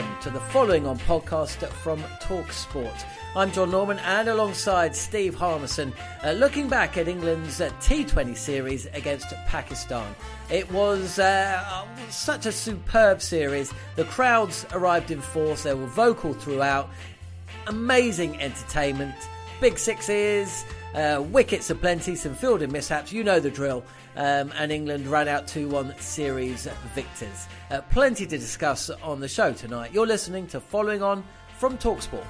Welcome to the following on podcast from Talk Sport. I'm John Norman and alongside Steve Harmison, uh, looking back at England's uh, T20 series against Pakistan. It was uh, such a superb series. The crowds arrived in force, they were vocal throughout. Amazing entertainment, big sixes, uh, wickets aplenty, some fielding mishaps, you know the drill. Um, and England ran out 2 1 series victors. Uh, plenty to discuss on the show tonight. You're listening to Following On from Talksport.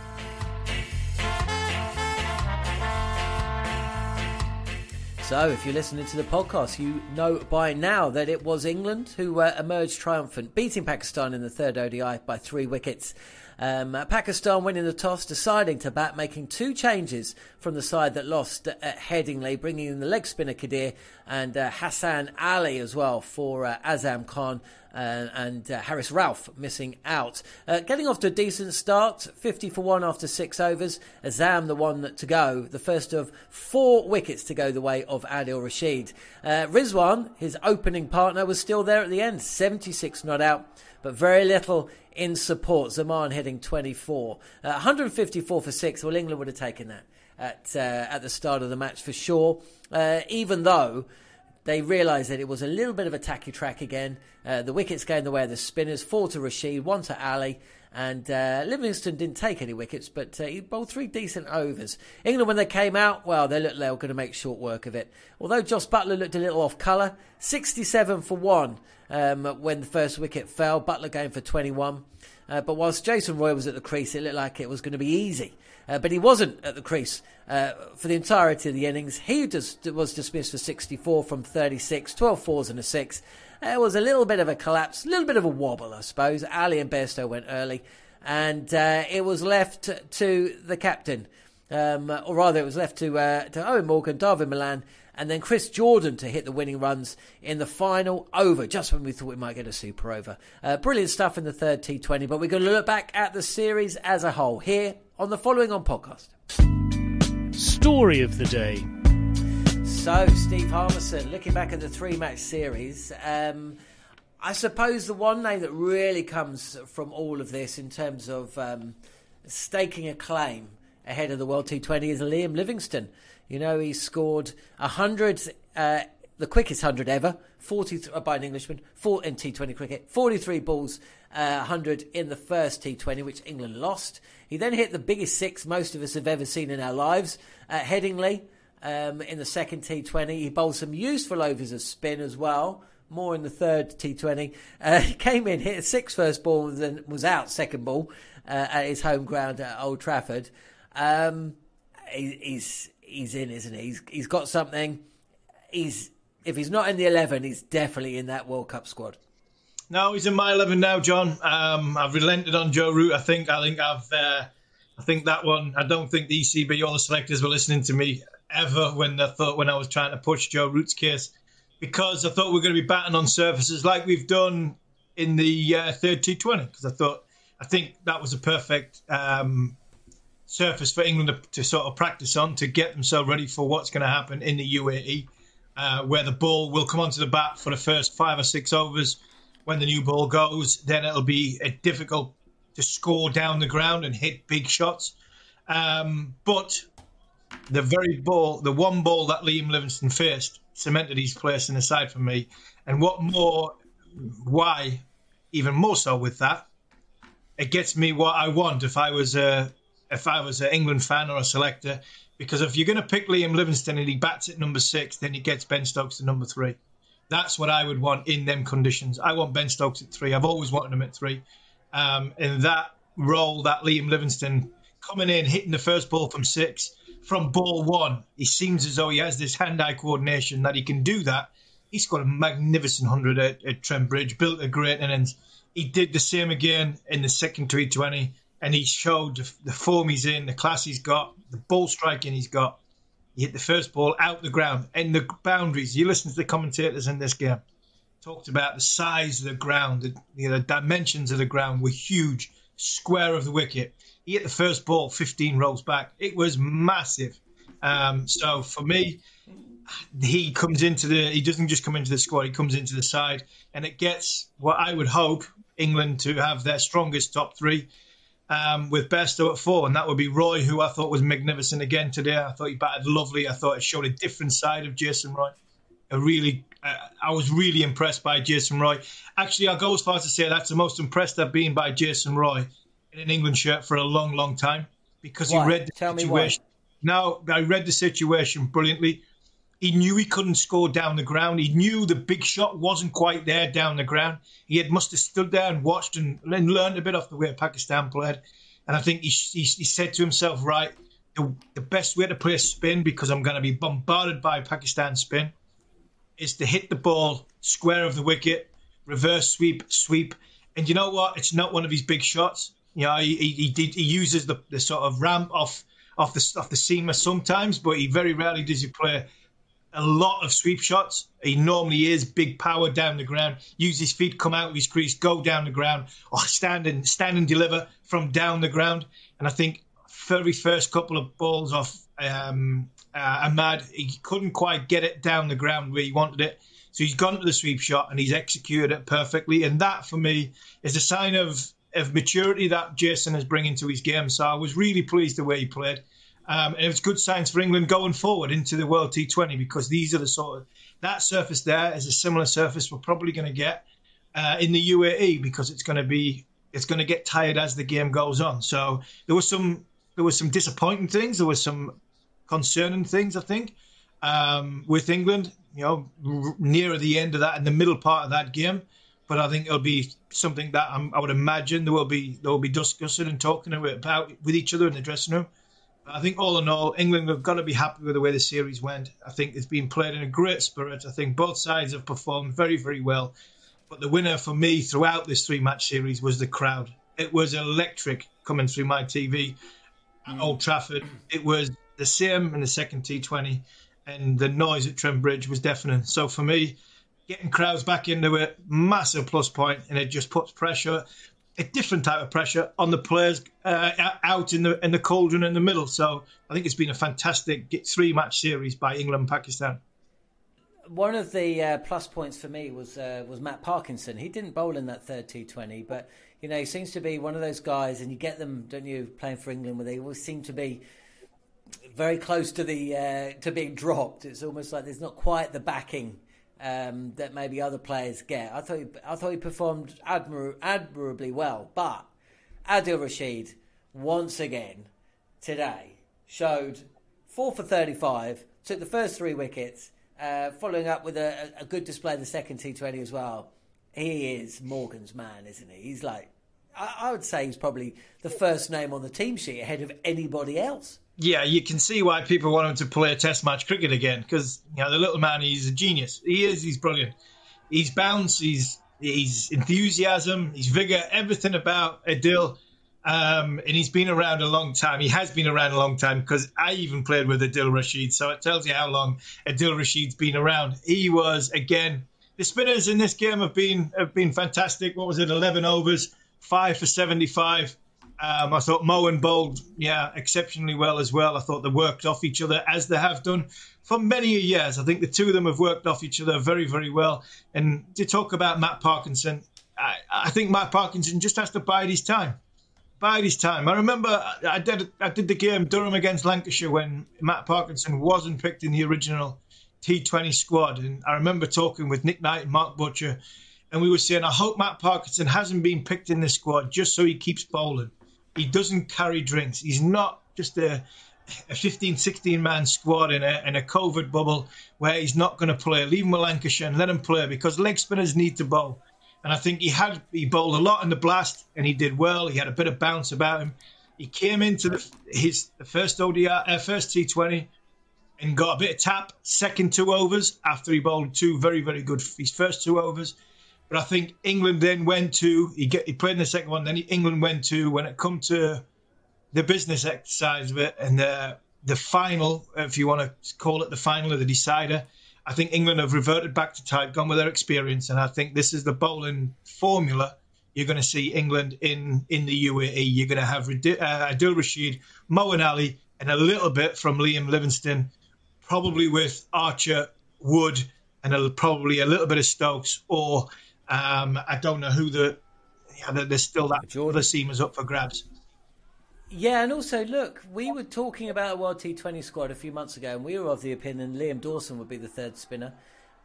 So, if you're listening to the podcast, you know by now that it was England who uh, emerged triumphant, beating Pakistan in the third ODI by three wickets. Um, Pakistan winning the toss, deciding to bat, making two changes from the side that lost at Headingley, bringing in the leg spinner Qadir and uh, Hassan Ali as well for uh, Azam Khan. Uh, and uh, Haris Rauf missing out. Uh, getting off to a decent start, 50 for one after six overs. Azam the one to go, the first of four wickets to go the way of Adil Rashid. Uh, Rizwan, his opening partner, was still there at the end, 76 not out, but very little in support. Zaman hitting 24. Uh, 154 for six. Well, England would have taken that at, uh, at the start of the match for sure, even though they realised that it was a little bit of a tacky track again. Uh, the wickets going the way of the spinners, four to Rashid, one to Ali, and uh, Livingstone didn't take any wickets, but uh, he bowled three decent overs. England, when they came out, well, they looked they were going to make short work of it. Although Jos Buttler looked a little off colour, 67 for one um, when the first wicket fell. Buttler going for 21. Uh, but whilst Jason Roy was at the crease, it looked like it was going to be easy. Uh, but he wasn't at the crease uh, for the entirety of the innings. He just was dismissed for 64 from 36, 12 fours and a six. It was a little bit of a collapse, a little bit of a wobble, I suppose. Ali and Bairstow went early, and uh, it was left to the captain, um, or rather, it was left to uh, to Eoin Morgan, Dawid Malan, and then Chris Jordan to hit the winning runs in the final over, just when we thought we might get a super over. Uh, brilliant stuff in the third T20, but we're going to look back at the series as a whole here on the following on podcast. Story of the day. So, Steve Harmison, looking back at the three match series, um, I suppose the one name that really comes from all of this in terms of um, staking a claim ahead of the World T20 is Liam Livingstone. You know, he scored 100, uh, the quickest 100 ever, 40 uh, by an Englishman, in T20 cricket, 43 balls, uh, 100 in the first T20, which England lost. He then hit the biggest six most of us have ever seen in our lives at Headingley um, in the second T20. He bowled some useful overs of spin as well. More in the third T20. Uh, he came in, hit a six first ball, and then was out second ball uh, at his home ground at Old Trafford. Um, he, he's he's in, isn't he? He's, he's got something. He's if he's not in the eleven, he's definitely in that World Cup squad. No, he's in my eleven now, John. Um, I've relented on Joe Root. I think. I think I've. Uh, I think that one. I don't think the ECB or the selectors were listening to me ever when I thought when I was trying to push Joe Root's case because I thought we are going to be batting on surfaces like we've done in the uh, third T20 because I thought I think that was a perfect um, surface for England to, to, sort of practice on to get themselves ready for what's going to happen in the UAE, uh, where the ball will come onto the bat for the first five or six overs. When the new ball goes, then it'll be difficult to score down the ground and hit big shots. Um, but the very ball, the one ball that Liam Livingstone faced, cemented his place in the side for me. And what more, why, even more so with that, it gets me what I want if I was a if I was an England fan or a selector. Because if you're going to pick Liam Livingstone and he bats at number six, then he gets Ben Stokes to number three. That's what I would want in them conditions. I want Ben Stokes at three. I've always wanted him at three. Um, in that role, that Liam Livingstone coming in, hitting the first ball from six, from ball one, he seems as though he has this hand-eye coordination that he can do that. He's got a magnificent hundred at, at Trent Bridge, built a great innings. He did the same again in the second T20, and he showed the form he's in, the class he's got, the ball striking he's got. He hit the first ball out the ground and the boundaries. You listen to the commentators in this game talked about the size of the ground, the, you know, the dimensions of the ground were huge. Square of the wicket. He hit the first ball 15 rolls back. It was massive. Um, so for me, he comes into the. He doesn't just come into the squad. He comes into the side, and it gets what I would hope England to have their strongest top three. Um, with Bairstow at four, and that would be Roy, who I thought was magnificent again today. I thought he batted lovely. I thought it showed a different side of Jason Roy. A really, uh, I was really impressed by Jason Roy. Actually, I'll go as far as to say that's the most impressed I've been by Jason Roy in an England shirt for a long, long time because why? he read the Tell situation. No, I read the situation brilliantly. He knew he couldn't score down the ground. He knew the big shot wasn't quite there down the ground. He had must have stood there and watched and, and learned a bit off the way Pakistan played. And I think he, he, he said to himself, right, the, the best way to play spin because I'm going to be bombarded by Pakistan spin is to hit the ball square of the wicket, reverse sweep, sweep. And you know what? It's not one of his big shots. You know, he, he, he did he uses the, the sort of ramp off off the off the seamer sometimes, but he very rarely does he play a lot of sweep shots. He normally is big power down the ground, use his feet, come out of his crease, go down the ground, or stand and stand and deliver from down the ground. And I think very first couple of balls off um, uh, Ahmad, he couldn't quite get it down the ground where he wanted it. So he's gone to the sweep shot and he's executed it perfectly. And that, for me, is a sign of of maturity that Jason is bringing to his game. So I was really pleased the way he played. Um, and it was good signs for England going forward into the World T20 because these are the sort of that surface there is a similar surface we're probably going to get uh, in the UAE because it's going to be it's going to get tired as the game goes on. So there was some there was some disappointing things. There was some concerning things I think um, with England. You know, r- nearer the end of that in the middle part of that game but I think it'll be something that I'm, i would imagine there will be there will be discussing and talking about with each other in the dressing room. I think all in all, England have got to be happy with the way the series went. I think it's been played in a great spirit. I think both sides have performed very, very well. But the winner for me throughout this three-match series was the crowd. It was electric coming through my TV at. Old Trafford. It was the same in the second T20, and the noise at Trent Bridge was deafening. So for me, getting crowds back into it, massive plus point, and it just puts pressure, a different type of pressure on the players uh, out in the in the cauldron in the middle. So I think it's been a fantastic three match series by England and Pakistan. One of the uh, plus points for me was uh, was Matt Parkinson. He didn't bowl in that third T20, but you know he seems to be one of those guys, and you get them, don't you, playing for England, where they always seem to be very close to the uh, to being dropped. It's almost like there's not quite the backing um, that maybe other players get. I thought he, I thought he performed admir- admirably well, but Adil Rashid once again today showed four for thirty-five, took the first three wickets, uh, following up with a, a, good display in the second T20 as well. He is Morgan's man, isn't he? He's like, I, I would say he's probably the first name on the team sheet ahead of anybody else yeah, you can see why people want him to play a Test match cricket again because you know the little man, he's a genius. He is. He's brilliant. He's bounce. He's his enthusiasm, his vigor, everything about Adil. Um, and he's been around a long time. He has been around a long time because I even played with Adil Rashid. So it tells you how long Adil Rashid's been around. He was again. The spinners in this game have been have been fantastic. What was it? Eleven overs, five for seventy five. Um, I thought Moeen bowled, yeah, exceptionally well as well. I thought they worked off each other as they have done for many years. I think the two of them have worked off each other very, very well. And to talk about Matt Parkinson, I, I think Matt Parkinson just has to bide his time. Bide his time. I remember I did I did the game Durham against Lancashire when Matt Parkinson wasn't picked in the original T20 squad, and I remember talking with Nick Knight and Mark Butcher, and we were saying, I hope Matt Parkinson hasn't been picked in this squad just so he keeps bowling he doesn't carry drinks. He's not just a, a 15, 16 man squad in a, in a COVID bubble where he's not going to play. Leave him with Lancashire and let him play because leg spinners need to bowl. And I think he had he bowled a lot in the blast and he did well. He had a bit of bounce about him. He came into the, his the first ODI, uh, first T20 and got a bit of tap. Second two overs after he bowled two very very good his first two overs. But I think England then went to he get he played in the second one. Then he, England went to when it come to the business exercise of it and the the final, if you want to call it the final or the decider. I think England have reverted back to type, gone with their experience, and I think this is the bowling formula. You're going to see England in in the UAE. You're going to have uh, Adil Rashid, Moeen Ali, and a little bit from Liam Livingstone, probably with Archer, Wood, and a, probably a little bit of Stokes or um, I don't know who the yeah, there's still that Jordan. other seamers up for grabs. Yeah, and also look, we were talking about a World T20 squad a few months ago, and we were of the opinion Liam Dawson would be the third spinner.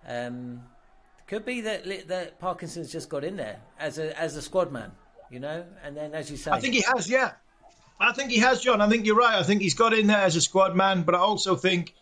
Um, could be that that Parkinson's just got in there as a as a squad man, you know, and then as you say, I think he has, yeah. I think he has, John. I think you're right. I think he's got in there as a squad man, but I also think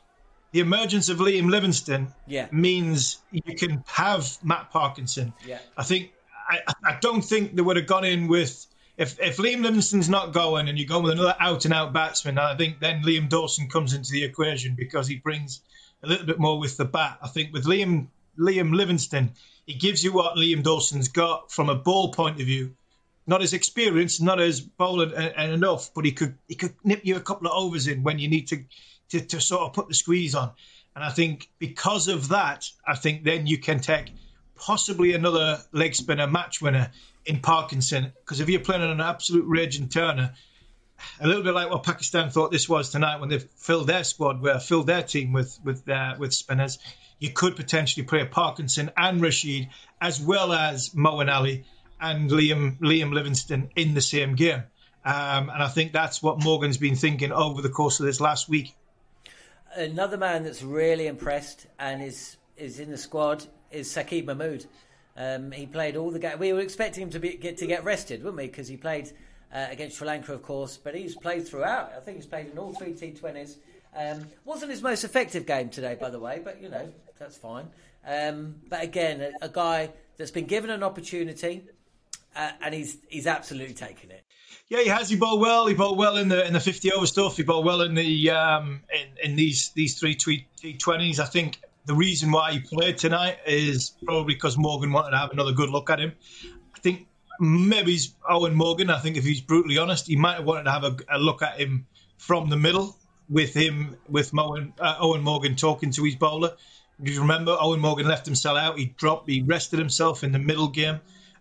the emergence of Liam Livingstone yeah. means you can have Matt Parkinson. Yeah. I think I, I don't think they would have gone in with if if Liam Livingstone's not going and you go with another out and out batsman, I think then Liam Dawson comes into the equation because he brings a little bit more with the bat. I think with Liam Liam Livingstone, he gives you what Liam Dawson's got from a ball point of view. Not as experienced, not as bowling and, uh, and enough, but he could he could nip you a couple of overs in when you need to to, to sort of put the squeeze on. And I think because of that, I think then you can take possibly another leg spinner match winner in Parkinson. Because if you're playing an absolute raging turner, a little bit like what Pakistan thought this was tonight when they filled their squad, where filled their team with with uh, with spinners, you could potentially play a Parkinson and Rashid as well as Moeen Ali and Liam Liam Livingstone in the same game. Um, and I think that's what Morgan's been thinking over the course of this last week another man that's really impressed and is is in the squad is Saqib Mahmood. Um, he played all the games. We were expecting him to be, get to get rested, weren't we? Because he played uh, against Sri Lanka, of course, but he's played throughout. I think he's played in all three T20s. Um, wasn't his most effective game today, by the way, but you know that's fine. Um, but again, a, a, guy that's been given an opportunity, uh, and he's he's absolutely taken it. Yeah, he has. He bowled well. He bowled well in the in the fifty over stuff. He bowled well in the um, in, in these these three T twenties. I think the reason why he played tonight is probably because Morgan wanted to have another good look at him. I think maybe Eoin Morgan. I think if he's brutally honest, he might have wanted to have a, a look at him from the middle with him with uh, Eoin Morgan talking to his bowler. If you remember, Eoin Morgan left himself out. He dropped. He rested himself in the middle game.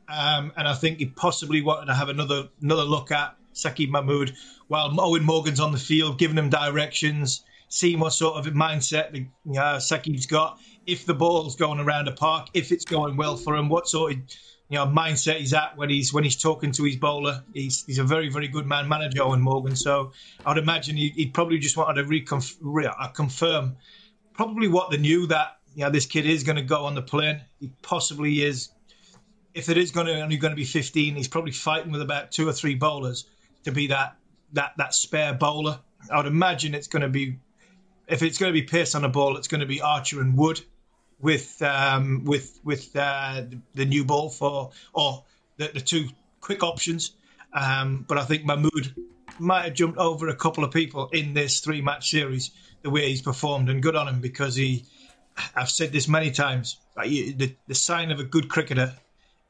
Um, and I think he possibly wanted to have another another look at Saqib Mahmood while Eoin Morgan's on the field, giving him directions, seeing what sort of mindset uh, Saqib's got. If the ball's going around the park, if it's going well for him, what sort of you know mindset he's at when he's when he's talking to his bowler. He's he's a very very good man manager, Eoin Morgan. So I'd imagine he'd, he'd probably just wanted to reconf- re- uh, confirm probably what they knew that you know this kid is going to go on the plane. He possibly is if it is going to only going to be 15, he's probably fighting with about two or three bowlers to be that that that spare bowler. I would imagine it's going to be if it's going to be Pearce on a ball, it's going to be Archer and Wood with um, with with uh, the, the, new ball for or the, the two quick options. Um, but I think Mahmood might have jumped over a couple of people in this three match series the way he's performed, and good on him because he. I've said this many times. The, the sign of a good cricketer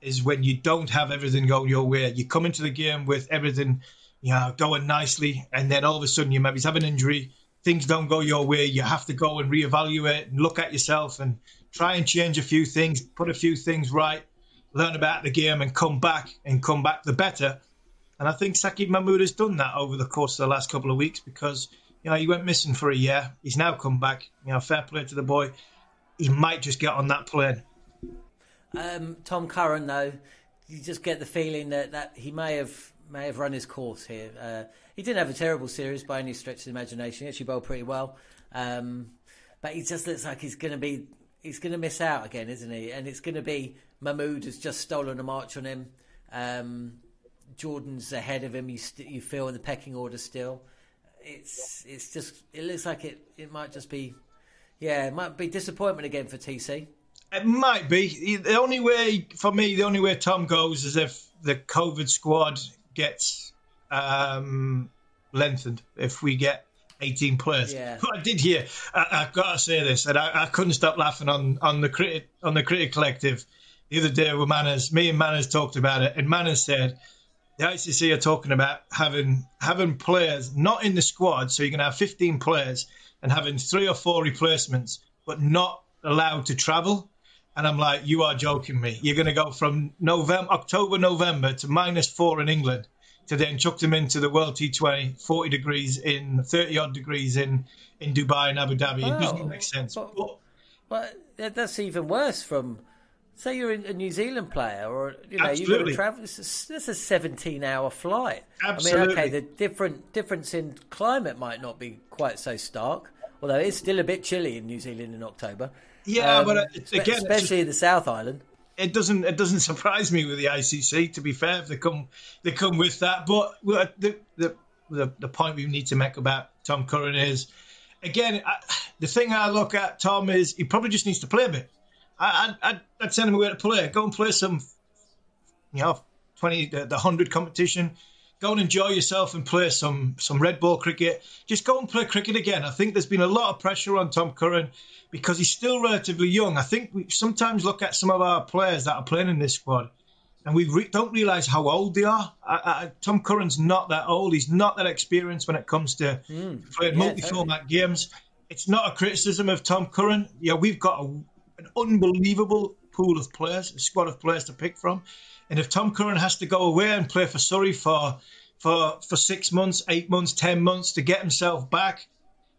is when you don't have everything going your way. You come into the game with everything, you know, going nicely, and then all of a sudden you maybe have an injury, things don't go your way. You have to go and reevaluate and look at yourself and try and change a few things, put a few things right, learn about the game, and come back and come back the better. And I think Saqib Mahmood has done that over the course of the last couple of weeks because you know he went missing for a year. He's now come back. You know, fair play to the boy. He might just get on that plane. Um, Tom Curran, though, you just get the feeling that, that he may have may have run his course here. Uh, he didn't have a terrible series by any stretch of the imagination. He actually bowled pretty well, um, but he just looks like he's going to be he's going to miss out again, isn't he? And it's going to be Mahmood has just stolen a march on him. Um, Jordan's ahead of him. You st- you feel in the pecking order still. It's it's just it looks like it it might just be yeah it might be disappointment again for TC. It might be the only way for me. The only way Tom goes is if the COVID squad gets um, lengthened. If we get 18 players. Yeah. I did hear. I, have got to say this, and I, I, couldn't stop laughing on on the critic on the Cricket Collective the other day with Manners. Me and Manners talked about it, and Manners said the ICC are talking about having having players not in the squad, so you can have 15 players and having three or four replacements, but not allowed to travel. And I'm like, you are joking me. You're going to go from November, October, November to minus four in England to then chuck them into the World T20, 40 degrees in, 30 odd degrees in, in Dubai and Abu Dhabi. It doesn't make sense. But, but, but that's even worse from, say you're a New Zealand player or, you know, you've got to travel. This is a 17 hour flight. Absolutely. I mean, okay, the different difference in climate might not be quite so stark, although it's still a bit chilly in New Zealand in October. Yeah, um, but uh, again, especially in the South Island. It doesn't. It doesn't surprise me with the ICC. To be fair, if they come, they come with that. But the the the, the point we need to make about Tom Curran is, again, I, the thing I look at Tom is he probably just needs to play a bit. I, I'd, I'd send him away to play. Go and play some, you know, twenty the, the hundred competition go and enjoy yourself and play some some red ball cricket. Just go and play cricket again. I think there's been a lot of pressure on Tom Curran because he's still relatively young. I think we sometimes look at some of our players that are playing in this squad and we re- don't realise how old they are. I, I, Tom Curran's not that old. He's not that experienced when it comes to mm, playing yeah, multi-format totally. games. It's not a criticism of Tom Curran. Yeah, we've got a, an unbelievable pool of players, a squad of players to pick from. And if Tom Curran has to go away and play for Surrey for for for six months, eight months, ten months to get himself back,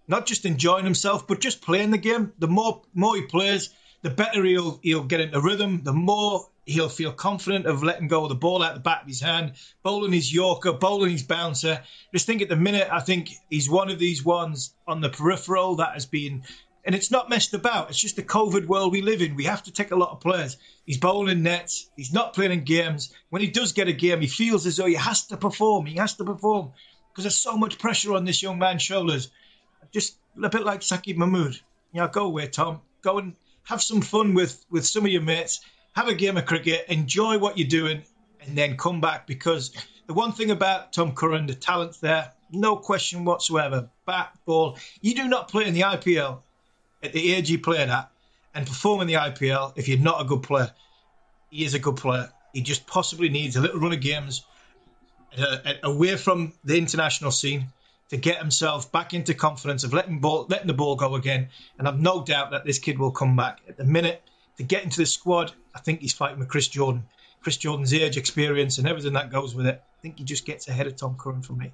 not just enjoying himself, but just playing the game. The more more he plays, the better he'll he'll get into rhythm. The more he'll feel confident of letting go of the ball out the back of his hand, bowling his Yorker, bowling his bouncer. Just think at the minute, I think he's one of these ones on the peripheral that has been and it's not messed about. It's just the COVID world we live in. We have to take a lot of players. He's bowling nets. He's not playing in games. When he does get a game, he feels as though he has to perform. He has to perform because there's so much pressure on this young man's shoulders. Just a bit like Saki Mahmood. You know, go away, Tom. Go and have some fun with, with some of your mates. Have a game of cricket. Enjoy what you're doing and then come back because the one thing about Tom Curran, the talent there. No question whatsoever. Bat, ball. You do not play in the IPL at the age he played at and perform in the IPL, if you're not a good player, he is a good player. He just possibly needs a little run of games uh, away from the international scene to get himself back into confidence of letting ball, letting the ball go again. And I've no doubt that this kid will come back. At the minute to get into the squad, I think he's fighting with Chris Jordan. Chris Jordan's age, experience, and everything that goes with it. I think he just gets ahead of Tom Curran for me.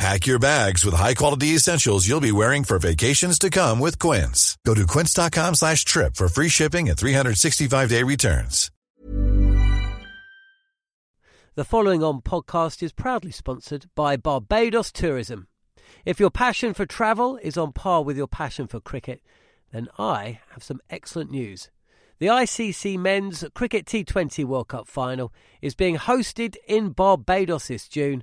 Pack your bags with high-quality essentials you'll be wearing for vacations to come with Quince. Go to quince.com slash trip for free shipping and 365-day returns. The following on podcast is proudly sponsored by Barbados Tourism. If your passion for travel is on par with your passion for cricket, then I have some excellent news. The ICC Men's Cricket T20 World Cup final is being hosted in Barbados this June,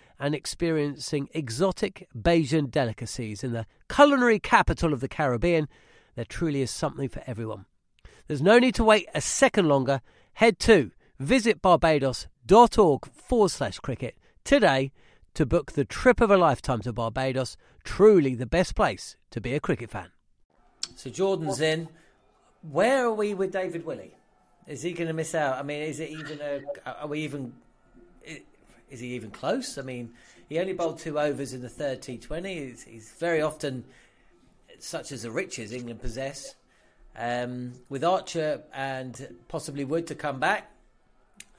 and experiencing exotic Bajan delicacies in the culinary capital of the Caribbean. There truly is something for everyone. There's no need to wait a second longer. Head to visitbarbados.org forward slash cricket today to book the trip of a lifetime to Barbados. Truly the best place to be a cricket fan. So Jordan's in. Where are we with David Willey? Is he going to miss out? I mean, is it even a? Are we even? Is he even close? I mean, he only bowled two overs in the third T20. He's, he's very often, such as the riches England possess, um, with Archer and possibly Wood to come back.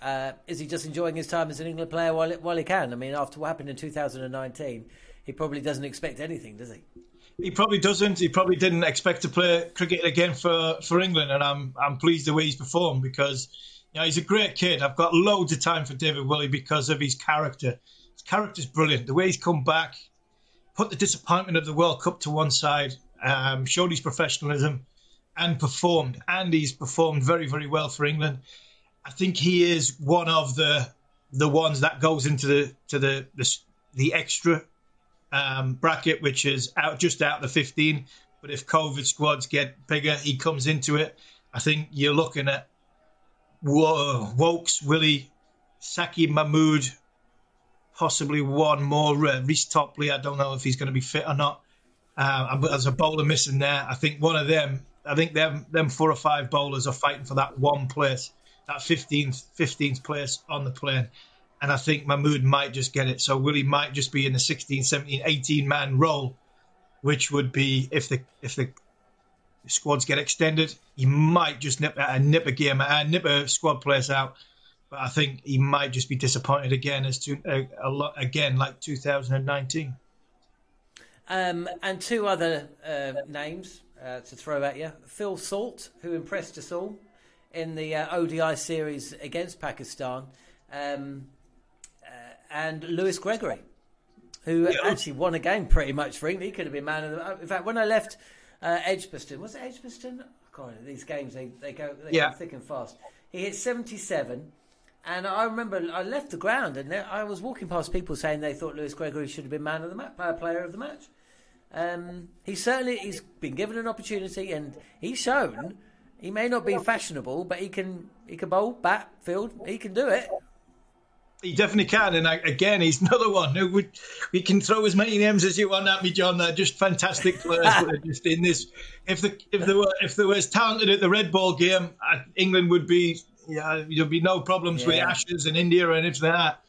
Uh, is he just enjoying his time as an England player while while he can? I mean, after what happened in 2019, he probably doesn't expect anything, does he? He probably doesn't. He probably didn't expect to play cricket again for, for England, and I'm I'm pleased the way he's performed because know he's a great kid. I've got loads of time for David Willey because of his character. His character's brilliant. The way he's come back, put the disappointment of the World Cup to one side, um, showed his professionalism, and performed. And he's performed very very well for England. I think he is one of the the ones that goes into the to the the, the extra um, bracket, which is out just out the 15. But if COVID squads get bigger, he comes into it. I think you're looking at Woakes, Willey, Saki Mahmood, possibly one more. Uh, Reece Topley, I don't know if he's going to be fit or not. Uh, but there's a bowler missing there. I think one of them, I think them, them four or five bowlers are fighting for that one place, that 15th, 15th place on the plane and I think Mahmood might just get it. So Willey might just be in the 16, 17, 18 man role, which would be if the if the squads get extended, he might just nip a nip a game, a nip a squad players out. But I think he might just be disappointed again as to a, a lot again like 2019. Um, and two other uh, names uh, to throw at you: Phil Salt, who impressed us all in the uh, ODI series against Pakistan. Um, and Lewis Gregory, who yeah. actually won a game pretty much for England. He could have been man of the. In fact, when I left uh, Edgbaston, was it Edgbaston? God, these games they, they go they yeah. go thick and fast. He hit seventy seven. And I remember I left the ground and I was walking past people saying they thought Lewis Gregory should have been man of the match, uh, player of the match. Um, he certainly he's been given an opportunity and he's shown he may not be fashionable, but he can he can bowl, bat, field, he can do it. He definitely can, and again, he's another one who would. We can throw as many names as you want at me, John. They're just fantastic players. just in this, if the if there were if there was talented at the red ball game, England would be. Yeah, there'd be no problems yeah. with Ashes and India and like that.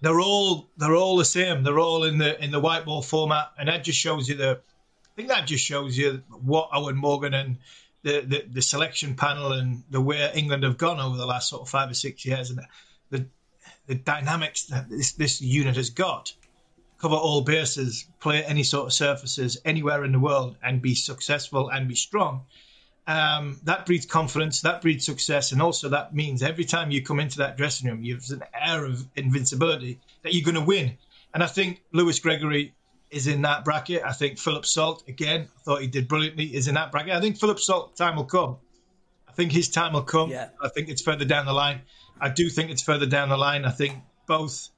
They're all they're all the same. They're all in the in the white ball format, and that just shows you the. I think that just shows you what Eoin Morgan and the, the, the selection panel and the way England have gone over the last sort of five or six years, and the the dynamics that this, this unit has got. Cover all bases, play any sort of surfaces anywhere in the world, and be successful and be strong. Um, that breeds confidence, that breeds success, and also that means every time you come into that dressing room, you have an air of invincibility that you're going to win. And I think Lewis Gregory is in that bracket. I think Philip Salt, again, I thought he did brilliantly, is in that bracket. I think Philip Salt time will come. I think his time will come. Yeah. I think it's further down the line. I do think it's further down the line. I think both.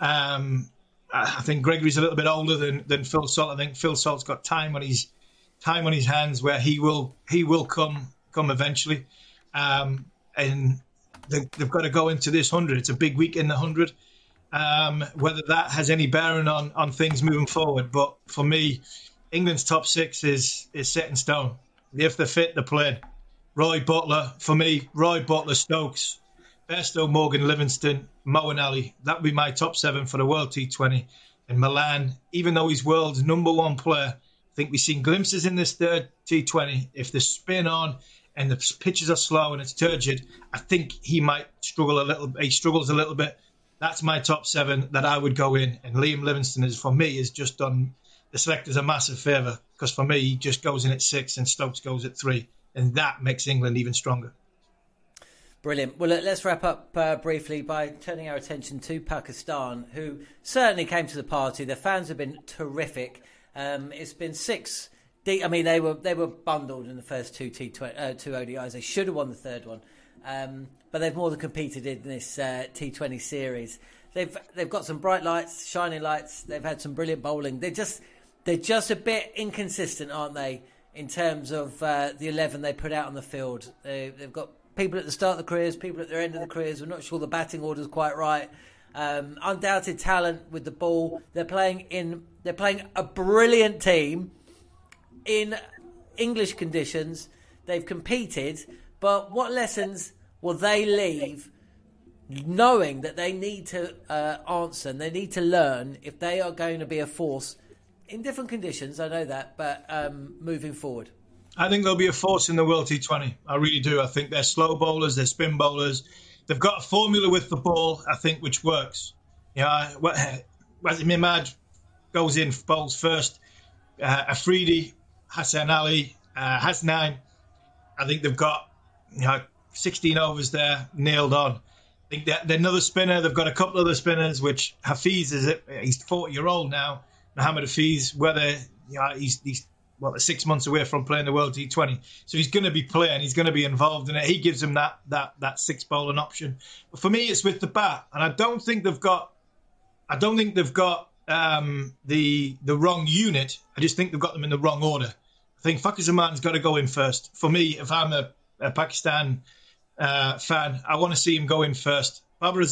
Um, I think Gregory's a little bit older than, than Phil Salt. I think Phil Salt's got time on his time on his hands where he will he will come come eventually, um, and they, have got to go into this hundred. It's a big week in the hundred. Um, whether that has any bearing on on things moving forward, but for me, England's top six is is set in stone. If they're fit, they're playing. Roy Buttler, for me, Roy Buttler, Stokes, Bairstow, Morgan, Livingstone, Moeen Ali. That would be my top seven for the World T20. And Malan, even though he's world's number one player, I think we've seen glimpses in this third T20. If the spin on and the pitches are slow and it's turgid, I think he might struggle a little. He struggles a little bit. That's my top seven that I would go in. And Liam Livingstone is for me has just done the selectors a massive favour because for me he just goes in at six and Stokes goes at three, and that makes England even stronger. Brilliant. Well, let's wrap up uh, briefly by turning our attention to Pakistan, who certainly came to the party. The fans have been terrific. Um, it's been six. I mean, they were they were bundled in the first two T uh, two ODIs. They should have won the third one, um, but they've more than competed in this uh, T20 series. They've they've got some bright lights, shining lights. They've had some brilliant bowling. They're just they're just a bit inconsistent, aren't they, in terms of uh, the eleven they put out on the field? They, they've got people at the start of the careers, people at their end of the careers. We're not sure the batting order is quite right. Um, undoubted talent with the ball. They're playing in. They're playing a brilliant team in English conditions. They've competed, but what lessons will they leave? Knowing that they need to uh, answer and they need to learn if they are going to be a force in different conditions. I know that, but um, moving forward. I think they'll be a force in the World T20. I really do. I think they're slow bowlers, they're spin bowlers. They've got a formula with the ball, I think, which works. You know, Wasim Imad goes in, bowls first. Uh, Afridi, Hassan Ali, uh, Hasnain. I think they've got you know 16 overs there nailed on. I think they're, they're another spinner. They've got a couple of other spinners, which Hafeez is? He's 40 year old now. Mohammad Hafeez, whether you know, he's, he's well, six months away from playing the World T20. So he's going to be playing. He's going to be involved in it. He gives him that that that six bowling option. But for me, it's with the bat, and I don't think they've got. I don't think they've got um, the the wrong unit. I just think they've got them in the wrong order. I think Fakhar Zaman's got to go in first. For me, if I'm a, a Pakistan uh, fan, I want to see him go in first. Babar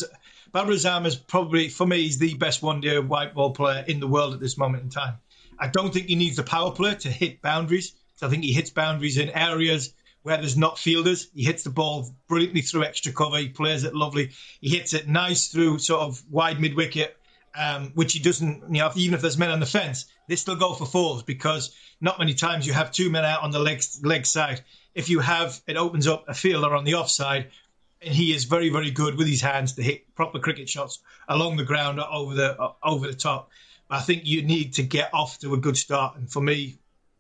Azam is probably, for me, he's the best one-day white ball player in the world at this moment in time. I don't think he needs the power play to hit boundaries. So I think he hits boundaries in areas where there's not fielders. He hits the ball brilliantly through extra cover. He plays it lovely. He hits it nice through sort of wide mid wicket, um, which he doesn't, you know, even if there's men on the fence, they still go for fours because not many times you have two men out on the leg, leg side. If you have, it opens up a fielder on the offside, and he is very, very good with his hands to hit proper cricket shots along the ground or over the over the top. I think you need to get off to a good start. And for me,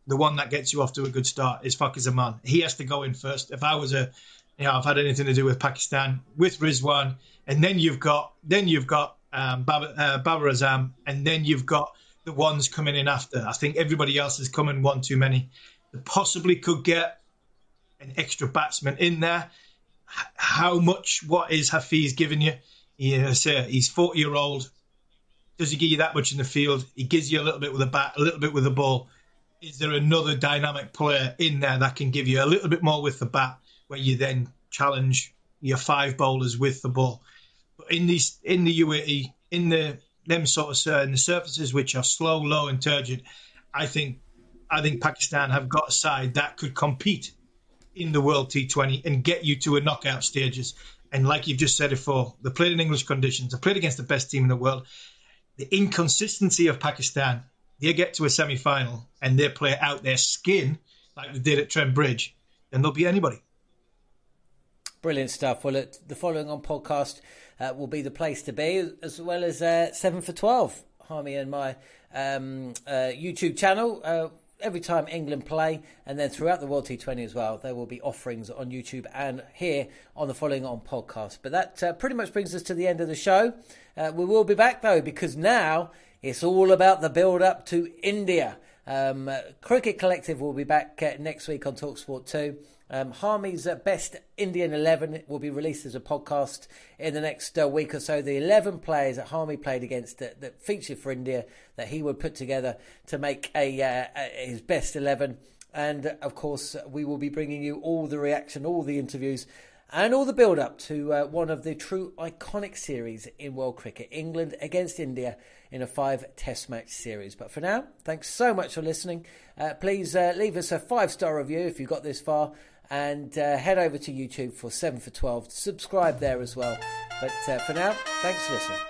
the one that gets you off to a good start is Fakhar Zaman. He has to go in first. If I was a, you know, I've had anything to do with Pakistan with Rizwan, and then you've got, then you've got um, Bab- uh, Babar Azam, and then you've got the ones coming in after. I think everybody else is coming one too many. They possibly could get an extra batsman in there. How much? What is Hafeez giving you? Yeah, he's 40 year old does he give you that much in the field? He gives you a little bit with a bat, a little bit with the ball. Is there another dynamic player in there that can give you a little bit more with the bat, where you then challenge your five bowlers with the ball? But in these, in the UAE, in the them sort of the surfaces which are slow, low, and turgid, I think I think Pakistan have got a side that could compete in the World T20 and get you to a knockout stages. And like you've just said before, they played in English conditions. They played against the best team in the world the inconsistency of Pakistan. They get to a semi final and they play out their skin like they did at Trent Bridge, then they'll be anybody. Brilliant stuff. Well, the following on podcast uh, will be the place to be, as well as uh, 7 for 12, Harmy and my um, uh, YouTube channel. Every time England play, and then throughout the World T20 as well, there will be offerings on YouTube and here on the Following On podcast. But that uh, pretty much brings us to the end of the show. Uh, we will be back though, because now it's all about the build up to India. Um, uh, Cricket Collective will be back uh, next week on Talksport 2. Um, Harmy's uh, best Indian 11 will be released as a podcast in the next uh, week or so. The 11 players that Harmy played against that, that featured for India that he would put together to make a, uh, his best 11. And of course, we will be bringing you all the reaction, all the interviews and all the build up to uh, one of the true iconic series in world cricket England against India in a five test match series. But for now, thanks so much for listening. Uh, please uh, leave us a five star review if you got this far and uh, head over to YouTube for 7 for 12. Subscribe there as well. But uh, for now, thanks for listening.